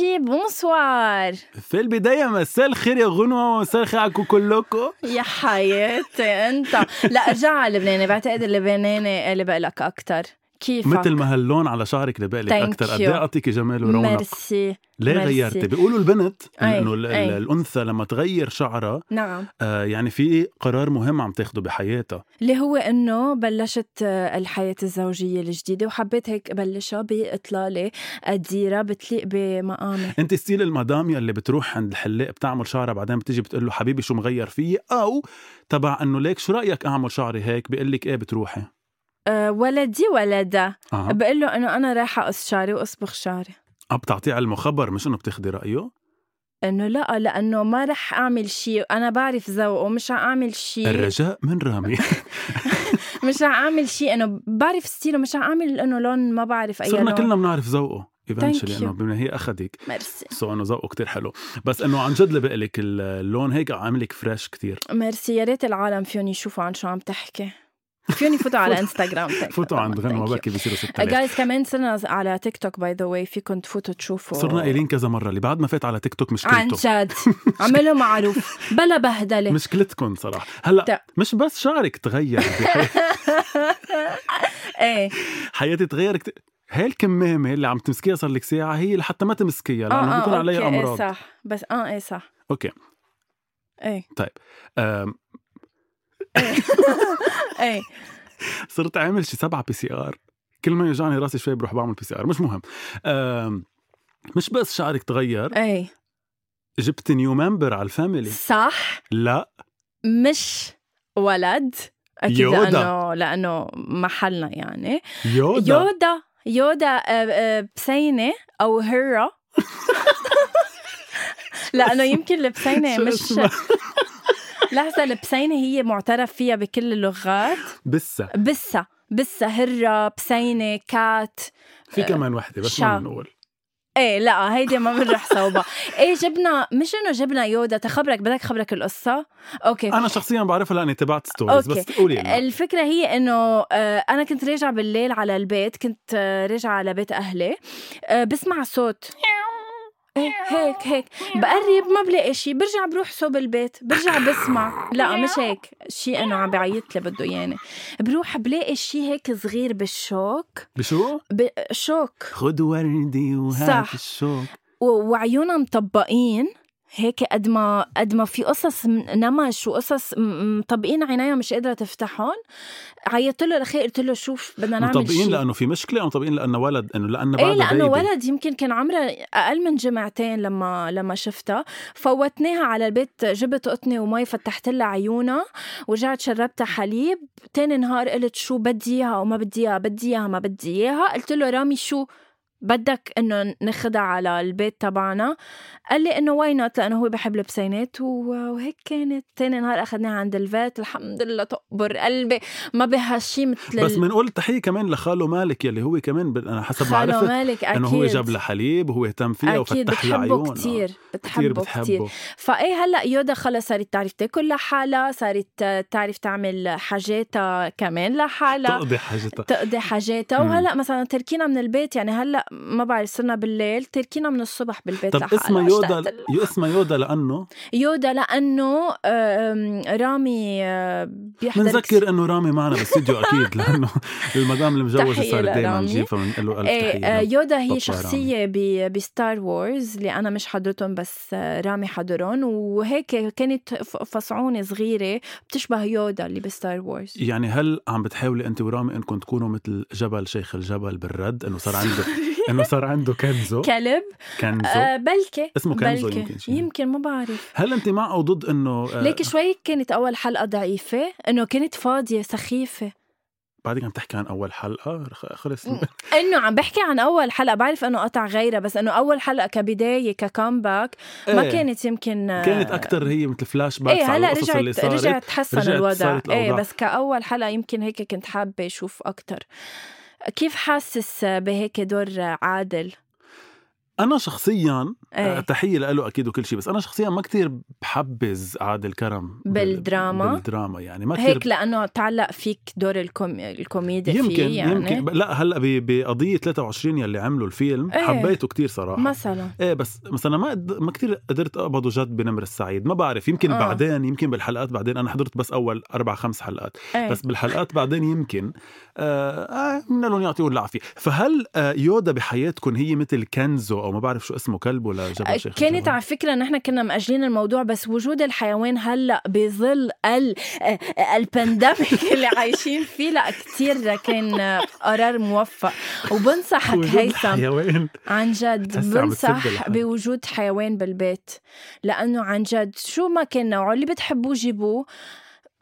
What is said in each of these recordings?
أول شي bonsoir. في البداية مساء الخير يا غنوة ومساء الخير عليكم كلكم يا حياتي أنت. لا أرجع على اللبناني بعتقد اللبناني اللي بقلك أكتر. كيفك؟ مثل ما هاللون على شعرك اللي بقلك you. قد إيه يعطيكي جمال ورونق ميرسي ليه ميرسي. غيرتي؟ بيقولوا البنت إنه. الأنثى لما تغير شعرها نعم آه يعني في قرار مهم عم تاخده بحياتها اللي هو إنه بلشت آه، الحياة الزوجية الجديدة وحبيت هيك بلشها بإطلالة قديرة بتليق بمقامي أنت ستيل المدام يلي بتروح عند الحلاق بتعمل شعرها بعدين بتيجي بتقول له حبيبي شو مغير فيي أو تبع إنه ليك شو رأيك أعمل شعري هيك بيقول لك إيه بتروحي ولدي ولدة. آه بقول له إنه أنا رايحة أقص شعري وأصبغ شعري. آه بتعطيه على المخبر مش إنه بتاخدي رأيه؟ إنه لا لأنه ما رح أعمل شيء. أنا بعرف ذوقه مش رح أعمل شيء. الرجاء من رامي. مش رح أعمل شيء. إنه بعرف ستيله مش رح أعمل إنه لون ما بعرف أي صرنا لون. كلنا بنعرف ذوقه eventually. إنه بما هي أخذك. merci so إنه ذوقه كتير حلو. بس إنه عن جد اللي بقلك اللون هيك عاملك fraîche كتير. ميرسي يا ريت العالم فيهم يشوفوا عن شو عم تحكي. فيهم يفوتوا على انستغرام فوتوا عند غنوة بركي بيصيروا 6000 جايز كمان صرنا على تيك توك by the way فيكم تفوتوا تشوفوا. صرنا قايلين كذا مرة اللي بعد ما فات على تيك توك عن مشكلته جد عملوا معروف. بلا بهدلة. مشكلتكم صراحة. هلا مش بس شعرك تغير. إيه. حياتي تغير كتير هاي الكمامة اللي عم تمسكيها صار لك ساعة هي لحتى ما تمسكيها لأنه بيكون عليها okay، أمراض. إيه صح. بس آه إيه صح. okay. إيه. أم إيه. صرت عامل شي سبعة PCR كل ما يوجعني راسي شوي بروح بعمل PCR مش مهم. مش بس شعرك تغير. إيه. جبت new member على ال family. صح؟ لا. مش ولد. أكيد يودا. لأنه لأنه محلنا يعني. يودا. يودا. يودا آه، آه، بسينة أو هرة. لأنه يمكن البسينة مش؟ لحظة البسينه هي معترف فيها بكل اللغات؟ بسا بسة. بسة هرة بسينة كات. في كمان وحدة بس. ما بنقول. إيه لا هيدي ما بنروح صوبها إيه جبنا مش إنه جبنا يودا تخبرك بدك خبرك القصة. okay. أنا شخصيا بعرفها لأني تبعت stories okay. بس قولي لنا. الفكرة هي إنه آه، أنا كنت راجعة بالليل على البيت كنت آه، راجعة على بيت أهلي. آه، بسمع صوت. إيه هيك هيك. بقرب ما بلاقي شيء برجع بروح صوب البيت برجع بسمع. لا مش هيك. شيء انه عم بعيط لي بده اياني بروح بلاقي شيء هيك صغير بالشوك. بشو؟ ب- شوك. خد وردي وهات. الشوك. وعيونها مطبقين هيك قد ما قد ما في قصص نمش وقصص مطبقين عينيها مش قادرة تفتحهم عيطت له لخي قلت له شوف بدنا نعمل مطبقين شيء. لأنه في مشكلة أو مطبقين لأنه ولد إنه لأنه إيه بعدها لأنه بيبي. ولد يمكن كان عمرها أقل من جمعتين لما لما شفتها. فوتناها على البيت جبت قطنة ومي فتحت لها عيونها ورجعت شربتها حليب. تاني نهار قلت شو بدي إياها وما بدي إياها بدي إياها ما بدي إياها. قلت له رامي شو بدك إنه ناخدها على البيت تبعنا. قال لي إنه why not لأنه هو بحب البسينات و- وهيك كانت. تاني نهار اخذناها عند ال vet الحمد لله تقبر قلبي. ما بهالشي مثل بس بنقول تحية كمان لخاله مالك يلي هو كمان ب- أنا حسب ما عرفت مالك أكيد إنه هو جاب لها حليب وهو اهتم فيها وفتح لها بتحبه عيونها كتير. كتير بتحبه كتير, بتحبه. فإيه هلأ يودا خلص صارت تعرف تاكل لحالها صارت آه، تعرف تعمل حاجاتها كمان لحالها. تقضي حاجتها. تقضي حاجاتها. وهلأ مثلا تركينا من البيت يعني هلأ ما بعرف صرنا بالليل تركينا من الصبح بالبيت طب. اسمها يودا اسمها يودا لأنه يودا لأنه رامي آه، بيحضر بنذكر إنه رامي معنا بالاستديو أكيد لأنه المدام المجوزه صارت دائما. نجيب فبنقول له ألف آه، تحيه يودا هي ب- بستار وورز اللي أنا مش حضرتهم بس آه، رامي حضرهم وهيك كانت ف- فصعونة صغيرة بتشبه يودا اللي بستار وورز يعني هل عم بتحاولي أنت ورامي إنكم تكونوا مثل جبل شيخ الجبل بالرد إنه صار عنده إنه صار عنده كنزو. كلب. كنزو. آه بلكي اسمه كنزو بلكي. يمكن شيء. يمكن ما بعرف. هل أنت مع أو ضد إنه آه، ليك شوي كانت أول حلقة ضعيفة؟ إنه كانت فاضية سخيفة. بعدك عم تحكي عن أول حلقة؟ خلص. إنه عم بحكي عن أول حلقة. بعرف إنه قطع غيرها بس إنه أول حلقة كبداية ك comeback ما إيه. كانت يمكن آه، كانت أكثر هي مثل flashbacks إيه هلا القصص اللي رجعت صارت. رجعت تحسن الوضع. إيه. بس كأول حلقة يمكن هيك كنت حابة أشوف أكتر. كيف حاسس بهيك دور عادل؟ أنا شخصيا. آه، تحية له أكيد وكل شيء بس أنا شخصيا ما كتير بحبز عادل كرم بال- بالدراما؟ بالدراما يعني ما كتير هيك لأنه تعلق فيك دور الكوم... الكوميديا يمكن فيه يعني يمكن لا هلأ ب- بقضية 23 يلي عملوا الفيلم إيه. حبيته كتير صراحة مثلا إيه بس مثلا ما قد- ما كثير قدرت أقبضه جد بنمر السعيد ما بعرف يمكن آه. بعدين يمكن بالحلقات بعدين أنا حضرت بس أول أربع خمس حلقات إيه. بس بالحلقات بعدين يمكن آه آه بدنا لهم يعطيهم العافية فهل آه يودا بحياتكم هي مثل كنزو أو ما بعرف شو اسمه كلب ولا جبل شيخ كانت؟ على فكرة نحن كنا مأجلين الموضوع بس وجود الحيوان هلأ بظل ال البانديميك اللي عايشين فيه لأ كتير كان قرار موفق وبنصحك هيثم عن جد بنصح. بوجود حيوان بالبيت لأنه عن جد شو ما كان نوعه اللي بتحبوه جيبوه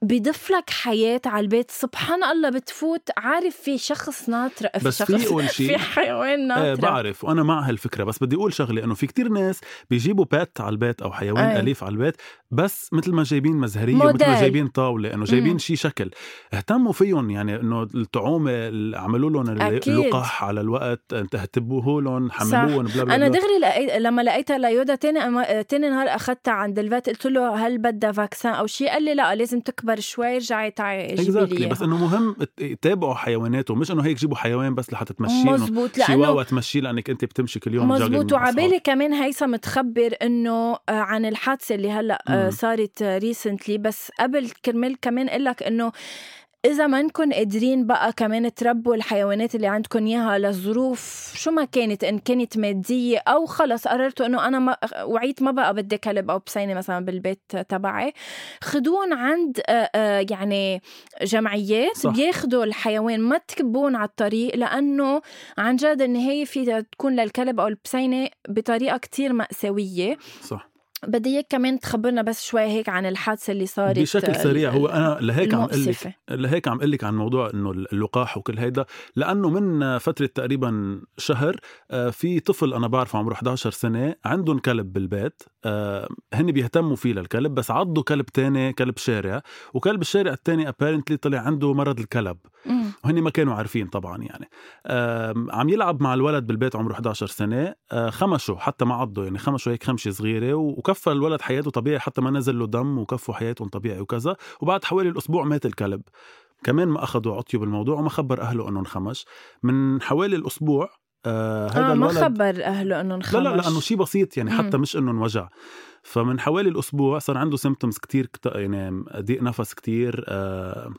بضيف لك حياة على البيت. سبحان الله بتفوت. عارف في شخص ناطر بس شخص في أول شي- في حيوان ناطر. إيه بعرف. وأنا مع هالفكرة بس بدي أقول شغلة إنه في كتير ناس بيجيبوا بات على البيت أو حيوان أي. أليف على البيت بس مثل ما جايبين مزهرية موديل. ما جايبين طاولة إنه جايبين مم. شي شكل اهتموا فيهم يعني إنه الطعومة عملوا لهم. اللقاح على الوقت اهتبوه لهم حملوهم بلا بلا أنا. دغري لقيت لما لقيتها ليودا تاني أما... تاني نهار أخذتها عند الفات قلت له هل بدها فاكسان أو شيء قال لي لا لازم تكبر شوي رجعي تعي جيبي Exactly. لي بس. إنه مهم ت- يتابعوا حيواناتهم مش إنه هيك جيبوا حيوان بس لحتى تمشيه مزبوط لأنه شيواوا تمشيه لأنك أنت بتمشي كل يوم مزبوط وعبالي. كمان هيثم تخبر إنه آه، عن الحادثة اللي هلأ آه،. صارت ريسنتلي بس قبل كرمال كمان أقول لك إنه إذا ما نكون قادرين بقى كمان تربوا الحيوانات اللي عندكم إياها لظروف شو ما كانت إن كانت مادية أو خلص قررتوا إنه أنا ما وعيت ما بقى بدي كلب أو بسينة مثلا بالبيت تبعي. خدوهم عند آه، آه، يعني جمعيات صح. بياخدوا الحيوان ما تكبون على الطريق لأنه عن جد النهاية فيها تكون للكلب أو البسينة بطريقة كتير مأساوية. صح. بدي إياك كمان تخبرنا بس شوي هيك عن الحادثة اللي صارت بشكل سريع هو أنا لهيك عم أقول لك. لهيك عم أقول لك عن موضوع إنه اللقاح وكل هيدا لأنه من فترة تقريبا شهر آه، في طفل أنا بعرفه عمره 11 سنة عندهم كلب بالبيت آه، هن بيهتموا فيه للكلب بس عضوا كلب تاني كلب شارع وكلب الشارع التاني ابيرنتلي طلع عنده مرض الكلب مم. وهن ما كانوا عارفين طبعا يعني. عم يلعب مع الولد بالبيت عمره 11 سنة. آه، خمشه حتى ما عضه يعني خمشه هيك خمشة صغيرة وكفى الولد حياته طبيعي حتى ما نزل له دم وكفوا حياتهم طبيعي وكذا. وبعد حوالي الأسبوع مات الكلب. كمان ما أخذوا عطية بالموضوع وما خبر أهله انه انخمش من حوالي الأسبوع آه هذا آه ما الولد خبر أهله إنه انخمش لا لا لأنه شيء بسيط يعني حتى مم. مش انه انوجع فمن حوالي الأسبوع صار عنده symptoms كتير كت... يعني ضيق نفس كتير آه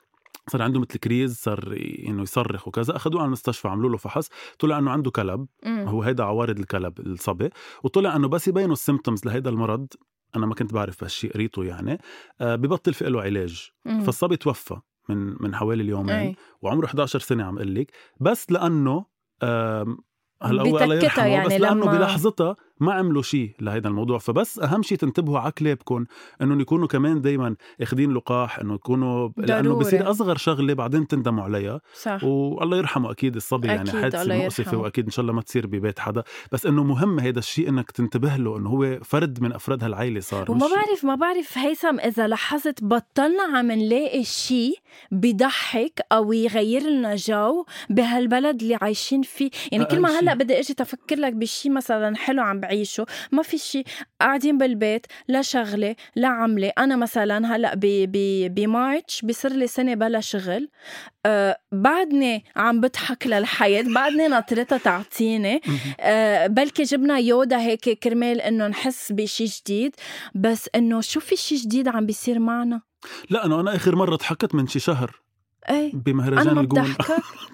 صار عنده مثل crise صار إنه يصرخ وكذا. أخذوه على المستشفى عملوا له فحص. طلع إنه عنده كلب. مم. هو هيدا عوارض الكلب الصبي. وطلع إنه بس يبينوا ال symptoms لهيدا المرض. أنا ما كنت بعرف هالشيء قريته يعني. آه ببطل في له علاج. مم. فالصبي توفى من من حوالي اليومين. أي. وعمره 11 سنة عم أقول لك بس لأنه هلأ هو الله يرحمه يعني بس لأنه لما- بلحظتها ما عملوا شيء لهيدا الموضوع فبس أهم شيء تنتبهوا على كلابكم إنهم يكونوا كمان دائما اخذين لقاح إنه يكونوا لأنه ضروري. بصير أصغر شغلة بعدين تندموا عليها صح والله يرحمه أكيد الصبي يعني أكيد، حادثة الله مؤسفه. وأكيد إن شاء الله ما تصير ببيت حدا بس إنه مهم هيدا الشيء إنك تنتبه له إنه هو فرد من أفراد هالعائله صار وما بعرف ما بعرف هيثم إذا لاحظت بطلنا عم نلاقي شيء بضحك أو يغير لنا جو بهالبلد اللي عايشين فيه يعني كل ما هلأ. بدي أجي تفكر لك بشيء مثلا حلو عم بعيشه. ما في شيء قاعدين بالبيت لا شغلة لا عملة. أنا مثلا هلأ بمارتش بصير لي سنة بلا شغل. أه بعدني عم بضحك للحياة. بعدني ناطرتها تعطيني. أه بلكي جبنا يودا هيك كرمال إنه نحس بشي جديد. بس إنه شو في شي جديد عم بيصير معنا؟ لا أنا أنا آخر مرة ضحكت من شي شهر. إيه بمهرجان ما الجونة.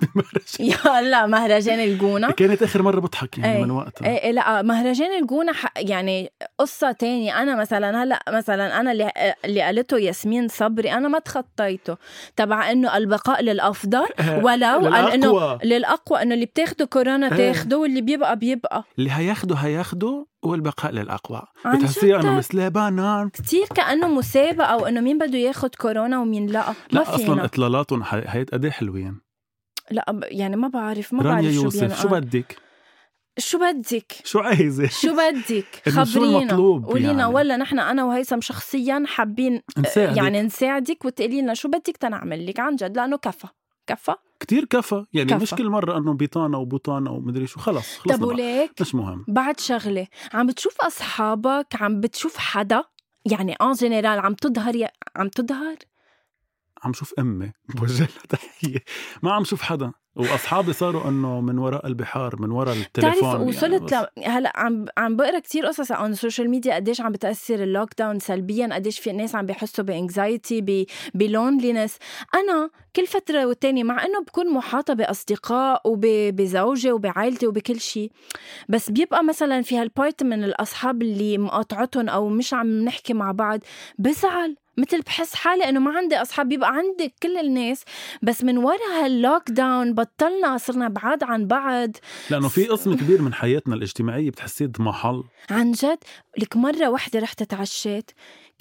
بمهرجان- يا لا مهرجان الجونة. كانت آخر مرة بضحك يعني إيه. من وقتها. إيه إيه لا مهرجان الجونة يعني قصة تانية أنا مثلا هلأ مثلا أنا اللي اللي قالته ياسمين صبري أنا ما تخطيته تبع إنه البقاء للأفضل ولو قال إنه للأقوى. للأقوى إنه اللي بتاخده كورونا إيه. تاخده واللي بيبقى بيبقى. اللي هياخده هياخده. والبقاء للأقوى. عن بتحسيها إنه؟ مثل لبنان كتير كأنه مسابقة وإنه مين بده ياخد كورونا ومين لا. ما لا فينا. أصلا إطلالاتهم ح- هيت قد إيه حلوين؟ لا يعني ما بعرف ما بعرف شو يوسف شو. بدك؟ شو بدك؟ شو عايزة؟ شو بدك؟ خبرينا. المطلوب قولينا يعني؟ ولا نحن أنا وهيثم شخصيا حابين نساعدك. يعني نساعدك وتقولي لنا شو بدك تنعمل لك. عن جد لأنه كفى. كفى. كتير كفى. يعني كفى. مش كل مرة إنه بيطانة وبوطانة ومدري شو. خلص خلص طب وليك مش مهم. بعد شغلة عم بتشوف أصحابك عم بتشوف حدا؟ يعني in general عم تظهر. عم تظهر؟ عم شوف أمي. بوجه لها تحية. ما عم شوف حدا. وأصحابي صاروا إنه من وراء البحار من وراء التليفون بتعرف وصلت يعني ل... هلأ عم عم بقرأ كثير قصص عن ال social media قديش عم بتأثر ال lockdown سلبيا قديش في ناس عم بيحسوا ب anxiety ب... ب loneliness أنا كل فترة والتانية مع إنه بكون محاطة بأصدقاء وبزوجي وبعائلتي وبكل شيء بس بيبقى مثلا في هال part من الأصحاب اللي مقاطعتهم أو مش عم نحكي مع بعض بزعل. مثل بحس حالي إنه ما عندي أصحاب بيبقى عندي كل الناس بس من ورا هال lockdown بطلنا صرنا بعاد عن بعض. لأنه في قسم كبير من حياتنا الاجتماعية بتحسيه ضمحل. عن جد لك مرة وحدة رحت اتعشيت.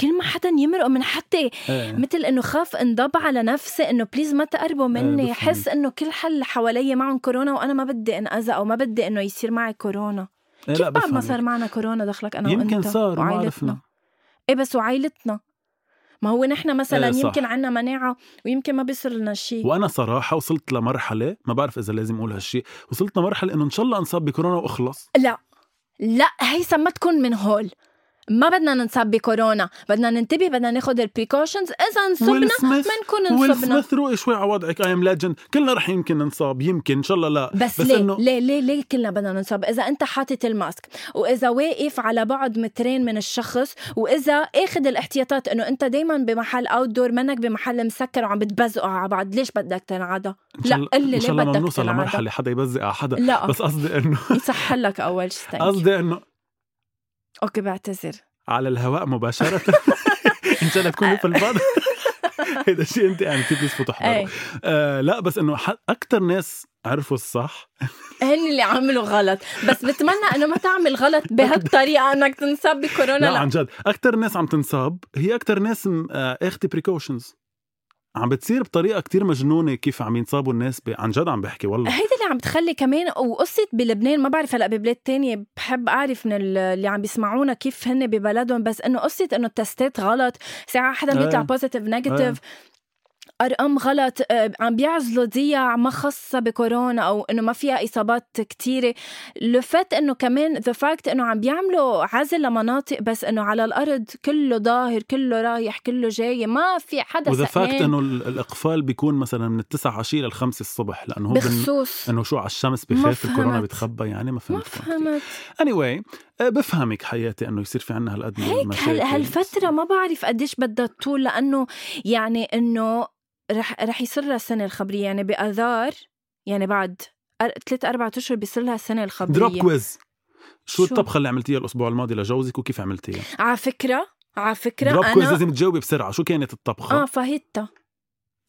كل ما حدا يمرق من حتى إيه. مثل إنه خاف انضب على نفسي إنه بليز ما تقربوا مني. بفهمك. حس إنه كل حل حوالي معهم كورونا وأنا ما بدي أنأذى أو ما بدي إنه يصير معي كورونا. إيه كيف بعد ما. صار معنا كورونا دخلك أنا يمكن وانت صار وعائلتنا؟ إيه بس وعائلتنا. ما هو نحن مثلا إيه. يمكن عنا مناعة ويمكن ما بيصير لنا شيء. وأنا صراحة وصلت لمرحلة ما بعرف إذا لازم أقول هالشيء وصلت لمرحلة إنه إن شاء الله أنصاب بكورونا وأخلص. لا. لا هيثم ما تكون من هول. ما بدنا ننصاب بكورونا بدنا ننتبه بدنا ناخد ال precautions اذا انصبنا ويل سميث ما نكون ويل انصبنا سميث روقي شوي على وضعك. I Am Legend كلنا رح يمكن ننصاب يمكن إن شاء الله لا. بس, بس ليه؟ إنه- ليه؟ ليه؟ ليه كلنا بدنا ننصاب؟ إذا أنت حاطط ال mask وإذا واقف على بعد مترين من الشخص وإذا آخذ الاحتياطات إنه أنت دائما بمحل outdoor منك بمحل مسكر وعم بتبزقوا على بعض ليش بدك تنعدى لا قل لي ليه بدك تنعدى لمرحلة حدا يبزق على حدا. لا. بس قصدي انه يصح لك أول شيء. قصدي انه أوكي بعتذر. على الهواء مباشرة. إن شاء الله تكونوا في البعض هذا الشيء أنت يعني تلبس وتحضره إيه. آه لا بس إنه أكثر ناس عرفوا الصح. هن اللي عملوا غلط. بس بتمنى إنه ما تعمل غلط بهالطريقة إنك تنصاب بكورونا. لا, لا, عن جد. أكثر ناس عم تنصاب هي أكثر ناس آه، اخذة precautions عم بتصير بطريقة كتير مجنونة كيف عم ينصابوا الناس ب... عن جد عم بحكي والله هيدا اللي عم تخلي كمان وقصة بلبنان ما بعرف هلأ ببلاد تانية بحب أعرف من ال- اللي عم بيسمعونا كيف هن ببلدهم بس إنه قصة إنه التستات غلط ساعة حدا إيه. بيطلع positive negative أرقام غلط. آه، عم بيعزلوا ضياع ما خاصة بكورونا أو إنه ما فيها إصابات كتيرة. لفت إنه كمان the fact إنه عم بيعملوا عزل لمناطق بس إنه على الأرض كله ظاهر كله رايح كله جاي. ما في حدا و the fact إنه ال- الإقفال بيكون مثلا من التسعة عشية للخمسة الصبح لأنه هو. بخصوص. إنه شو على الشمس ما بخاف الكورونا فهمت. بتخبى يعني ما ما فهمت. فهمت. anyway, آه، بفهمك حياتي إنه يصير في عنا هالقد هيك المشاكل. هال هالفترة ما بعرف قديش بدها تطول لأنه يعني إنه رح رح يصير لها السنة الخبرية يعني بآذار يعني بعد ثلاث أربع أشهر بيصير لها السنة الخبرية. drop quiz. شو شو؟ الطبخة اللي عملتيها الأسبوع الماضي لجوزك وكيف عملتيها؟ على فكرة على فكرة drop quiz أنا لازم تجاوبي بسرعة. شو كانت الطبخة؟ آه فاهيتا.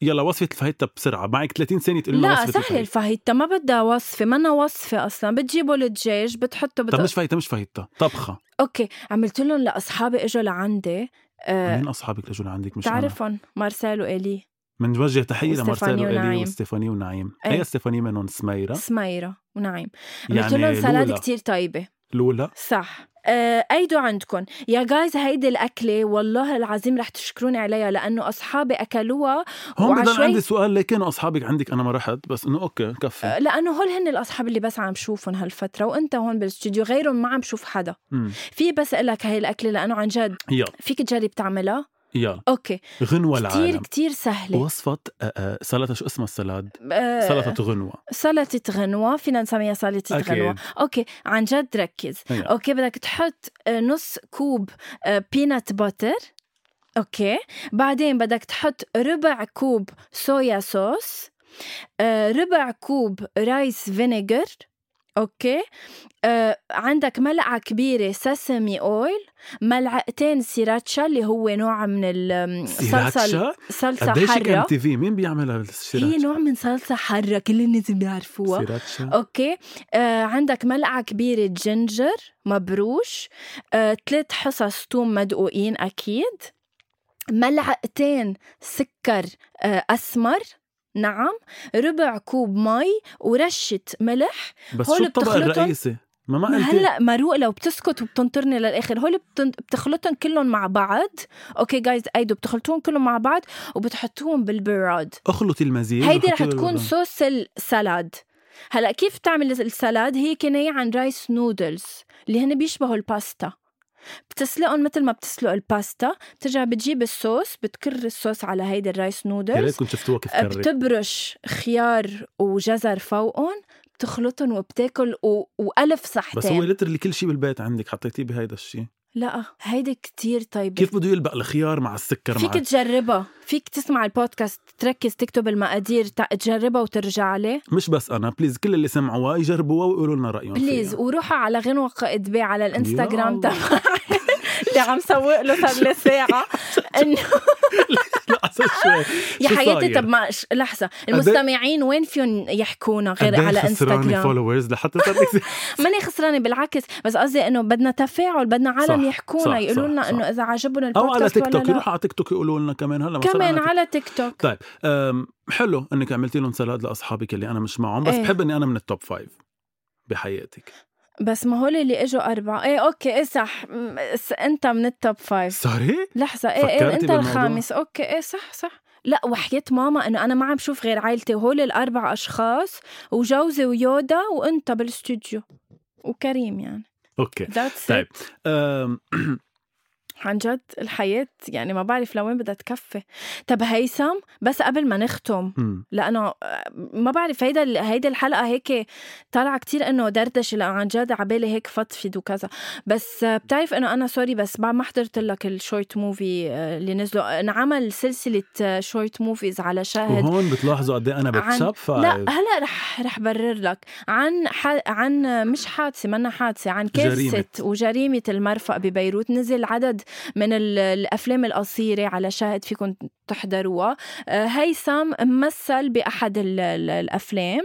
يلا وصفة الفاهيتا بسرعة. معك 30 ثانية تقولي لنا لا سهلة الفاهيتا. ما بدها وصفة منا وصفة أصلا. بتجيبوا الدجاج بتحطوا طب بت... مش فاهيتا مش فاهيتا. طبخة. أوكي. عملت لهم لأصحابي إجوا لعندي آه مين أصحابك اللي إجوا لعندك؟ مش أنا. تعرفهم مارسيل وإلي من وجه تحية وستيفاني لمارسيلو ونعيم. وستيفاني ونعيم. هي ستيفاني منهم سميرة. سميرة ونعيم. عملت يعني لهم سلاد لولا كتير طيبة. لولا صح. آه، ايدوا عندكم يا جايز هيدي الأكلة والله العظيم رح تشكروني عليها لأنه أصحابي أكلوها هون بضل عندي سؤال ليه كانوا أصحابك عندك أنا ما رحت بس إنه أوكي كفي. آه، لأنه هول هن الأصحاب اللي بس عم شوفهم هالفترة وأنت هون بالاستوديو غيرهم ما عم شوف حدا. مم. في بس أقول لك هاي الأكلة لأنه عن جد يلا. فيك تجرب تعملها. يلا. أوكي. غنوة كتير العالم كتير سهلة. وصفة آه، آه، سلطة شو اسمها السلاد؟ آه، سلطة غنوة. سلطة غنوة. فينا نسميها سلطة أكيد. غنوة. okay. عن جد ركز. هي. okay. بدك تحط نص كوب peanut butter okay. بعدين بدك تحط ربع كوب soya sauce ربع كوب rice vinegar okay؟ آه عندك ملعقة كبيرة sesame oil ملعقتين sriracha اللي هو نوع من الصلصه؟ صلصة قديش حاره كان تي في؟ مين بيعملها هي ال sriracha؟ نوع من صلصة حاره كل الناس بيعرفوها sriracha؟ okay؟ آه عندك ملعقة كبيرة ginger مبروش آه ثلاث حصص توم مدقوقين أكيد ملعقتين سكر آه أسمر. نعم ربع كوب مي ورشة ملح. بس هول شو الطبق الرئيسي؟ ما ما قلتي. هلأ مروق لو بتسكت وبتنطرني للآخر. هول بتن- بتخلطهم كلهم مع بعض. okay guys أيدو بتخلطوهم كلهم مع بعض وبتحطوهم بالبراد. أخلطي المزيج هيدي رح تكون. صوص ال salad هلأ كيف تعمل ال salad؟ هي كناية عن rice noodles اللي هن بيشبهوا الباستا. بتسلقهم مثل ما بتسلق الباستا. بترجع بتجيب ال sauce بتكب ال sauce على هيدي ال rice يا نودلز. ريت كنت شفتوها كيف كرت بتبرش خيار وجزر فوقهم بتخلطهم وبتاكل و... وألف صحتين. بس هو literally كل شيء بالبيت عندك حطيتيه بهيدا الشيء لا هيدي كتير طيبة كيف بده يلبق الخيار مع السكر فيك مع تجربها فيك تسمع البودكاست تركز تكتب المقادير تجربها وترجع لي مش بس أنا please كل اللي سمعوها يجربوها ويقولوا لنا رأيهم please. وروحوا على غنوة قائد بي على الانستغرام تبعي اللي عم سوق له صار لي ساعة انه لحظة شوي يا حياتي؟ طب ما لحظة. المستمعين وين فيهم يحكونا غير على انستغرام followers لحتى ماني خسرانة بالعكس. بس قصدي إنه بدنا تفاعل بدنا عالم يحكونا يقولوا لنا. إنه إذا عجبهم أو على البودكاست تيك توك يروحوا على تيك توك يقولوا لنا كمان هلا كمان على تيك توك طيب حلو إنك عملتي لهم salad لأصحابك اللي أنا مش معهم بس إيه. بحب إني أنا من ال top five بحياتك. بس ما هول اللي إجوا أربعة. إيه okay إيه صح. إنت من ال top five sorry؟ لحظة إيه إيه إنت؟ الخامس. okay إيه صح صح. لا وحياة ماما انه أنا ما عم شوف غير عائلتي وهول الأربع أشخاص وجوزي ويودا وإنت بالاستوديو وكريم يعني. okay. that's طيب. عن جد الحياة يعني ما بعرف لوين بدها تكفي. طب هيثم بس قبل ما نختم. لأنه ما بعرف هيدا هيدي الحلقة هيك طالعه كتير إنه دردشة لأ عن جد عبالي هيك فضفض وكذا. بس بتعرف إنه أنا sorry بس بعد ما حضرت لك ال short movie اللي نزلوا انعمل سلسلة short movies على شاهد وهون بتلاحظوا قد إيه أنا عن- بتشاب فايف لا هلا رح رح برر لك. عن ح... عن مش حادثة منا حادثة عن كارثه جريمة. وجريمة المرفأ ببيروت. نزل عدد من ال- الأفلام القصيرة على شاهد فيكم تحضروها آه، هيثم مثل بأحد ال- ال- الأفلام.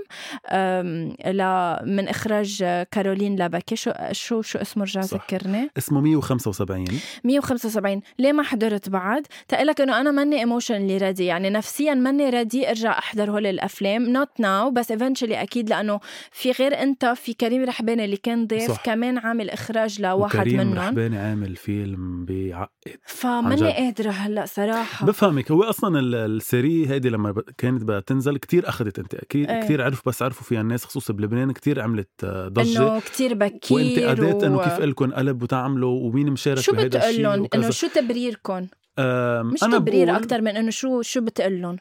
آم، ل- من إخراج كارولين لابكي شو شو شو اسمه؟ رجع. ذكرني. اسمه 175 175 ليه ما حضرت بعد؟ تقلك إنه أنا ماني emotionally ready يعني نفسيا ماني ready أرجع أحضر هول الأفلام. not now بس eventually أكيد لأنه في غير أنت في كريم رحباني اللي كان ضيف صح. كمان عامل إخراج لواحد منهم. رحباني عامل فيلم بيعقد فماني جد. قادرة هلأ صراحة. بفهمك هو أصلا ال- ال series هيدي لما كانت بدها تنزل كتير أخذت انت أكيد إيه. كتير عرف بس عرفوا فيها الناس خصوصا بلبنان كتير عملت آه، ضجة إنه كتير بكير وانتقادات إنه و- كيف لكم قلب وتعملوا ومين مشارك شو بتقول لهم. إنه شو تبريركم مش أنا تبرير بقول- أكثر من إنه شو شو بتقول لهم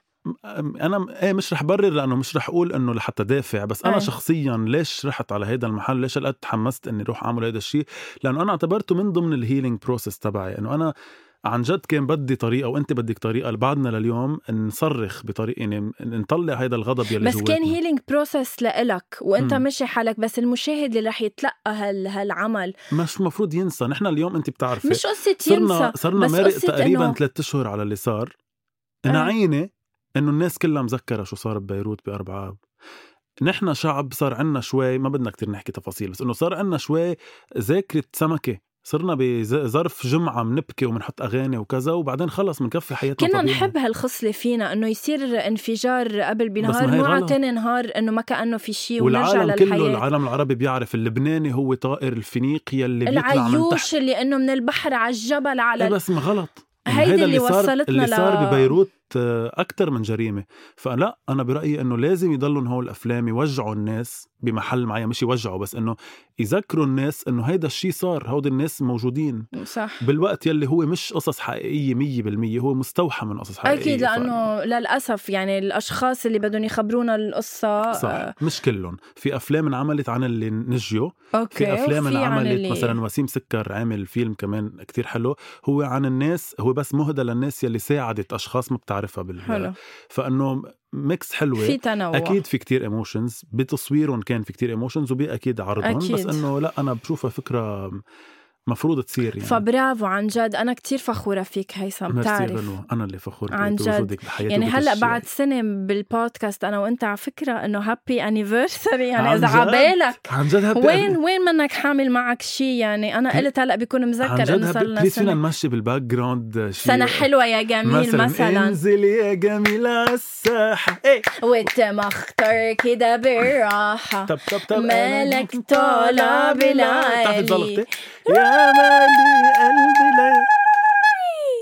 أنا إيه مش رح برر لأنه مش رح أقول إنه لحتى دافع بس أنا أي. شخصيا ليش رحت على هيدا المحل ليش هالقد تحمست إني أروح أعمل هيدا الشيء لأنه أنا اعتبرته من ضمن ال healing process تبعي إنه أنا عن جد كان بدي طريقة وأنت بدك طريقة بعدنا لليوم نصرخ بطريقة يعني نطلع هيدا الغضب يلي بس كان. healing process لإلك وأنت مم. مشي حالك بس المشاهد اللي رح يتلقى هال هالعمل مش مفروض ينسى نحن اليوم أنت بتعرفي مش صرنا ينسى صرنا مرق قصة تقريبا ثلاثة أشهر على اللي صار آه. يعني إنه الناس كلها متذكرة شو صار ببيروت بأربعة اب نحن شعب صار عنا شوي ما بدنا كتير نحكي تفاصيل بس إنه صار عنا شوي ذاكرة سمكة صرنا بظرف جمعة بنبكي وبنحط أغاني وكذا وبعدين خلص بنكفي حياتنا كنا طبيعي. نحب هالخصلة فينا إنه يصير انفجار قبل بنهار مو على. تاني نهار إنه ما كأنه في شيء ونرجع والعالم كله العالم العربي بيعرف اللبناني هو طائر الفينيقيا اللي بيطلع من تحت. العيوش اللي إنه من البحر على الجبل على إيه بس ما غلط. إنه هيدي هيدا اللي صار وصلتنا اللي صار ل- ببيروت أكثر من جريمة. فلا أنا برأيي إنه لازم يضلوا هول الأفلام يوجعوا الناس. بمحل معين مش يوجعوا بس إنه يذكروا الناس إنه هيدا الشيء صار هودي الناس موجودين. صح. بالوقت يلي هو مش قصص مية بالمية هو مستوحى من قصص حقيقية. أكيد ف- لأنه للأسف يعني الأشخاص اللي بدهم يخبرونا القصة صح آه، مش كلهم. في أفلام انعملت عن اللي نجيوا أوكي في افلام انعملت اللي- مثلا وسيم سكر عامل فيلم كمان كتير حلو هو عن الناس هو بس مهدى للناس يلي ساعدت أشخاص ما بتعرفها بال حلو. فإنه mix حلوة. في تنوع. أكيد في كتير emotions بتصويرهم كان في كتير emotions وبأكيد عرضهم أكيد. بس إنه لا أنا بشوفها فكرة مفروض تصير يعني. فبرافو عن جد. أنا كتير فخورة فيك هيثم. بتعرف. أنا اللي فخور عن جد. يعني هلأ. بعد سنة بالبودكاست أنا وأنت على فكرة إنه happy anniversary يعني عن إذا؟ عبالك. عن جد happy وين وين منك حامل معك شيء يعني أنا قلت هلأ بيكون متذكر إنه صار لنا please فينا نمشي بال background شيء سنة حلوة يا جميل مثلا, مثلا. انزل يا جميل على الساحة. إيه. وتمختر كده بالراحة. طب طب طب مالك طالع بالعالي. يا مالي قلبي ليه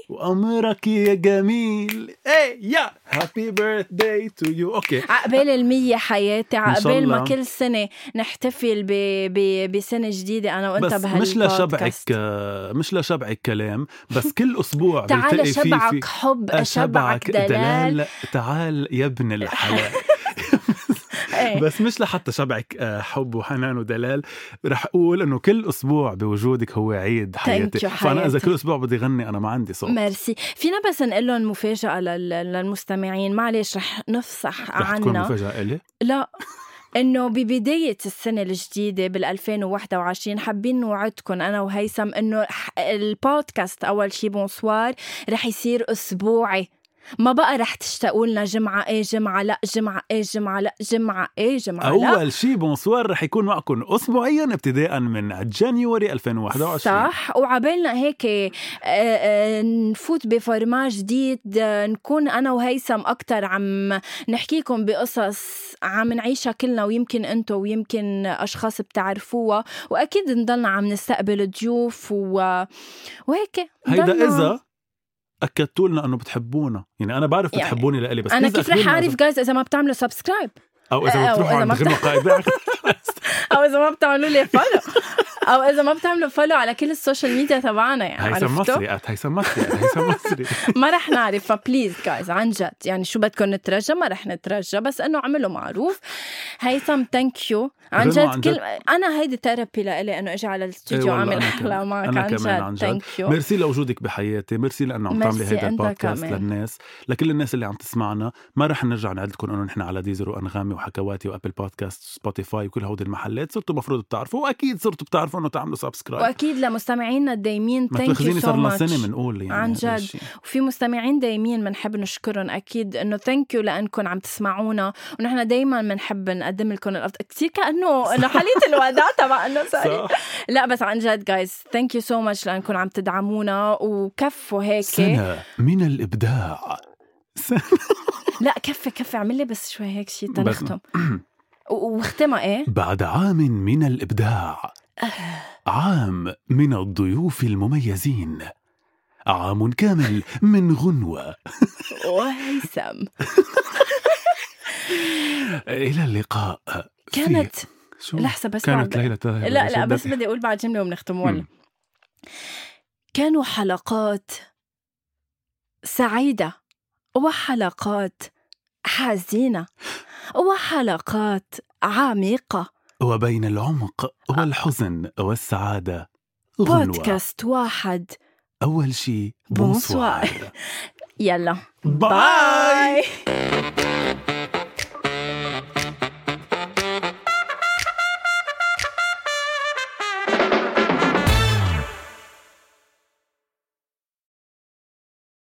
وأمرك يا جميل. إيه يا! happy birthday to you okay عقبال المية حياتي عقبال ما. كل سنة نحتفل ب... ب... بسنة جديدة. أنا وأنت بس مش لشبعك آه، مش لشبعك كلام بس كل أسبوع تعال فيه في شبعك حب أشبعك دلال. تعال يا ابن الحلال. بس مش لحتى شبعك آه، حب وحنان ودلال. رح أقول إنه كل أسبوع بوجودك هو عيد حياتي. فأنا إذا. كل أسبوع بدي غني أنا ما عندي صوت. ميرسي. فينا بس نقول لهم مفاجأة لل... للمستمعين. معلش رح نفصح رح تكون عنا. مفاجأة إلي؟ لا. إنه ببداية السنة الجديدة بال 2021 حابين نوعدكم أنا وهيثم إنه البودكاست أول شي bonsoir رح يصير أسبوعي. ما بقى رح تشتاقوا لنا جمعة إيه جمعة لا جمعة إيه جمعة لا جمعة إيه جمعة لا. أول شيء بونسوار رح يكون معكم اسبوعيا ابتداء من جانيوري 2021 صح. وعبالنا هيك آه، آه، نفوت بفورما جديد آه، نكون أنا وهيثم أكثر عم نحكيكم بقصص عم نعيشها كلنا ويمكن أنتم ويمكن أشخاص بتعرفوها. وأكيد نضلنا عم نستقبل ضيوف و... وهيك. هيدا إذا أكدتوا لنا إنه بتحبونا. يعني أنا بعرف يعني بتحبوني لإلي بس أنا كيف رح أعرف guys إذا ما بتعملوا subscribe أو إذا بتروحوا عند غنوة قايد أو إذا ما بتعملوا لي follow أو إذا ما بتعملوا follow على كل ال social media تبعنا يعني هيثم؟ مصري هيثم مصري هيثم مصري. ما رح نعرف ف please guys عن جد. يعني شو بدكم نترجى؟ ما رح نترجى بس إنه عملوا معروف. هيثم thank you عن جد كل. أنا هيدي therapy لإلي إنه إجي على إيه الاستوديو والله أعمل كمان. معك. عن جد. thank you merci لوجودك بحياتي. ميرسي لأنه عم تعملي هيدا البودكاست. للناس لكل الناس اللي عم تسمعنا. ما رح نرجع نعد لكم إنه نحن على Deezer و Anghami وحكواتي و Apple Podcasts Spotify وكل هودي المحلات صرتوا المفروض بتعرفوا وأكيد صرتوا بتعرفوا إنه تعملوا subscribe وأكيد لمستمعينا الدايمين thank you so صار لنا much سنه بنقول يعني عن جد. وفي مستمعين دايمين بنحب نشكرهم أكيد إنه thank you لأنكم عم تسمعونا ونحن دائما بنحب نقدم لكم الافضل كثير كأنه إنه حلقة الوداع تبع إنه sorry. لا بس عن جد guys thank you so much لأنكم عم تدعمونا وكفوا هيك. سنة من الإبداع. لا كفي كفي اعمل لي بس شوي هيك شيء تنختم و- واختمها إيه؟ بعد عام من الإبداع. عام من الضيوف المميزين. عام كامل من غنوة. وهيثم. إلى اللقاء. كانت شو؟ لحظة بس كانت ليلة لا لا بس. بدي أقول بعد جملة وبنختم. ولا مم. كانوا حلقات سعيدة. وحلقات حزينة وحلقات عميقة. وبين العمق والحزن والسعادة غنوة بودكاست واحد. أول شي. bonsoir. يلا bye. bye.